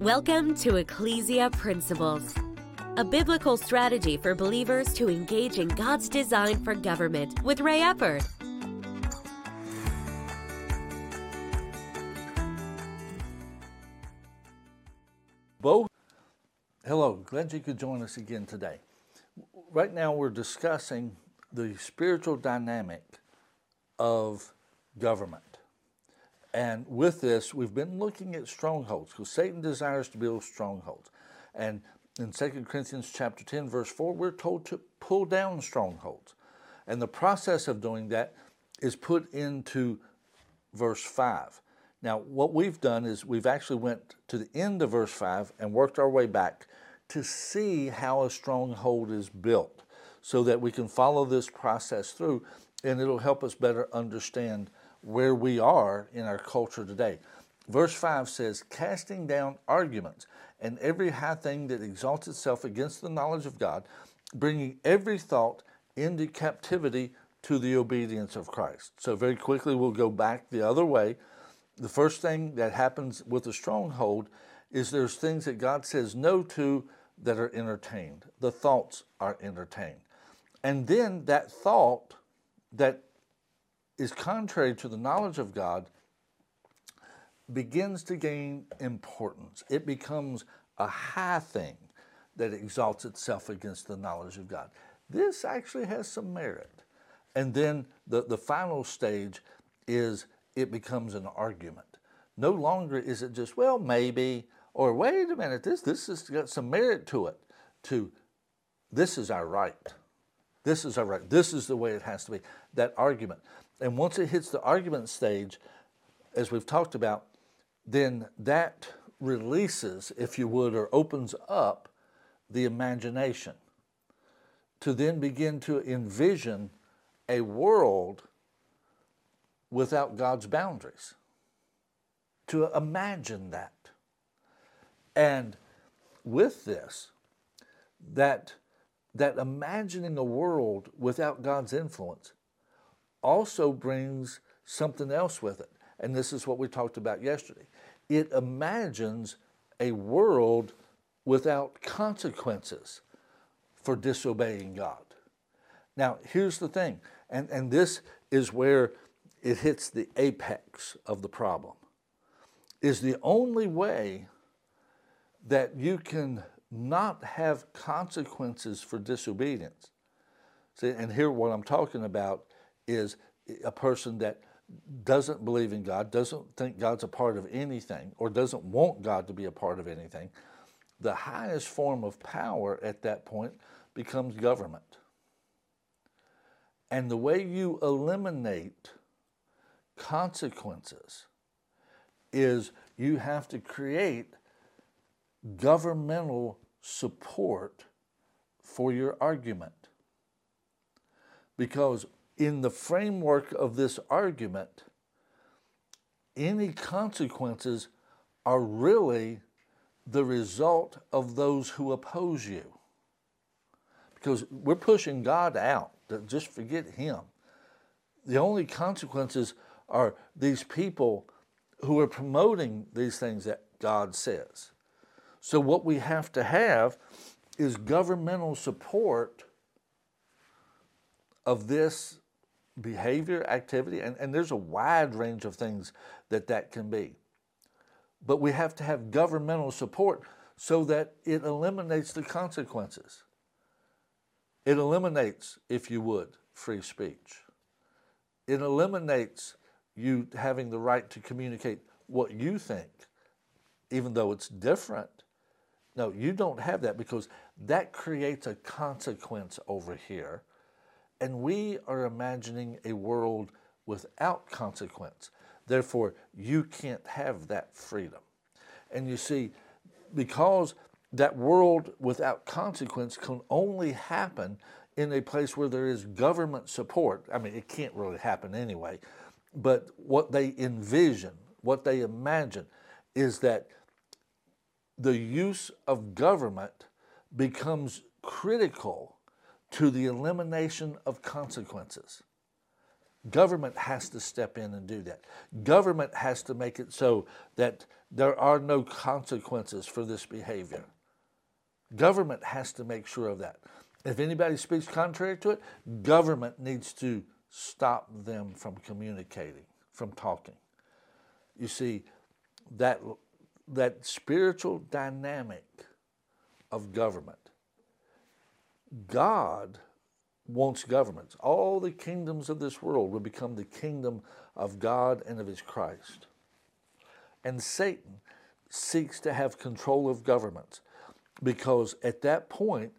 Welcome to Ecclesia Principles, a biblical strategy for believers to engage in God's design for government with Ray Eppard. Bo, hello. Glad you could join us again today. Right now, we're discussing the spiritual dynamic of government. And with this, we've been looking at strongholds because Satan desires to build strongholds. And in 2 Corinthians chapter 10, verse 4, we're told to pull down strongholds. And the process of doing that is put into verse 5. Now, what we've done is we've actually went to the end of verse 5 and worked our way back to see how a stronghold is built so that we can follow this process through and it'll help us better understand where we are in our culture today. Verse 5 says, Casting down arguments and every high thing that exalts itself against the knowledge of God, bringing every thought into captivity to the obedience of Christ. So, very quickly, we'll go back the other way. The first thing that happens with a stronghold is there's things that God says no to that are entertained. The thoughts are entertained. And then that thought that is contrary to the knowledge of God begins to gain importance. It becomes a high thing that exalts itself against the knowledge of God. This actually has some merit. And then the, the final stage is it becomes an argument. No longer is it just, well, maybe, or wait a minute, this, this has got some merit to it, to this is our right. This is our right. This is the way it has to be. That argument. And once it hits the argument stage, as we've talked about, then that releases, if you would, or opens up the imagination to then begin to envision a world without God's boundaries. To imagine that. And with this, that, that imagining a world without God's influence also brings something else with it. And this is what we talked about yesterday. It imagines a world without consequences for disobeying God. Now, here's the thing, and, and this is where it hits the apex of the problem, is the only way that you can not have consequences for disobedience. See, and here what I'm talking about is a person that doesn't believe in God, doesn't think God's a part of anything, or doesn't want God to be a part of anything, the highest form of power at that point becomes government. And the way you eliminate consequences is you have to create governmental support for your argument. Because in the framework of this argument, any consequences are really the result of those who oppose you. Because we're pushing God out, just forget Him. The only consequences are these people who are promoting these things that God says. So, what we have to have is governmental support of this behavior, activity, and, and there's a wide range of things that that can be. But we have to have governmental support so that it eliminates the consequences. It eliminates, if you would, free speech. It eliminates you having the right to communicate what you think, even though it's different. No, you don't have that because that creates a consequence over here and we are imagining a world without consequence. Therefore, you can't have that freedom. And you see, because that world without consequence can only happen in a place where there is government support. I mean, it can't really happen anyway. But what they envision, what they imagine, is that the use of government becomes critical to the elimination of consequences. Government has to step in and do that. Government has to make it so that there are no consequences for this behavior. Government has to make sure of that. If anybody speaks contrary to it, government needs to stop them from communicating, from talking. You see, that, that spiritual dynamic of government, God wants governments. All the kingdoms of this world will become the kingdom of God and of his Christ. And Satan seeks to have control of governments because at that point,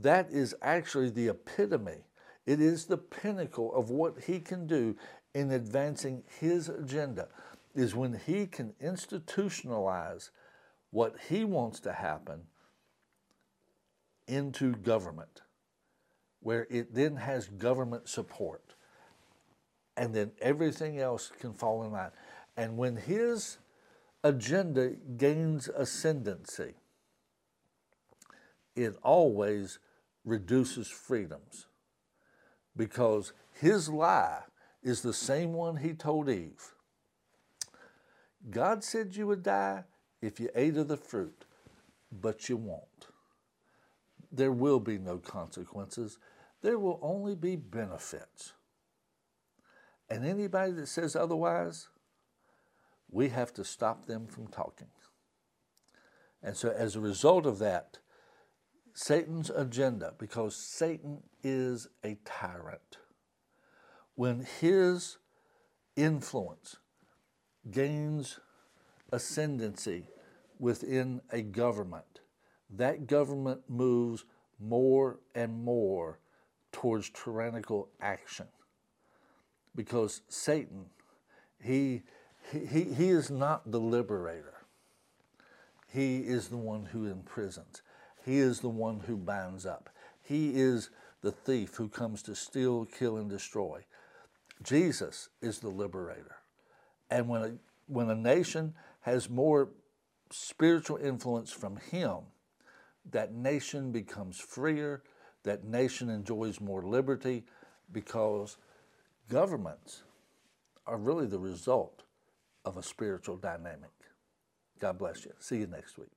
that is actually the epitome. It is the pinnacle of what he can do in advancing his agenda, is when he can institutionalize what he wants to happen into government where it then has government support. And then everything else can fall in line. And when his agenda gains ascendancy, it always reduces freedoms because his lie is the same one he told Eve. God said you would die if you ate of the fruit, but you won't. There will be no consequences there will only be benefits. And anybody that says otherwise, we have to stop them from talking. And so, as a result of that, Satan's agenda, because Satan is a tyrant, when his influence gains ascendancy within a government, that government moves more and more towards tyrannical action. Because Satan, he, he, he is not the liberator. He is the one who imprisons. He is the one who binds up. He is the thief who comes to steal, kill, and destroy. Jesus is the liberator. And when a, when a nation has more spiritual influence from him, that nation becomes freer, that nation enjoys more liberty because governments are really the result of a spiritual dynamic. God bless you. See you next week.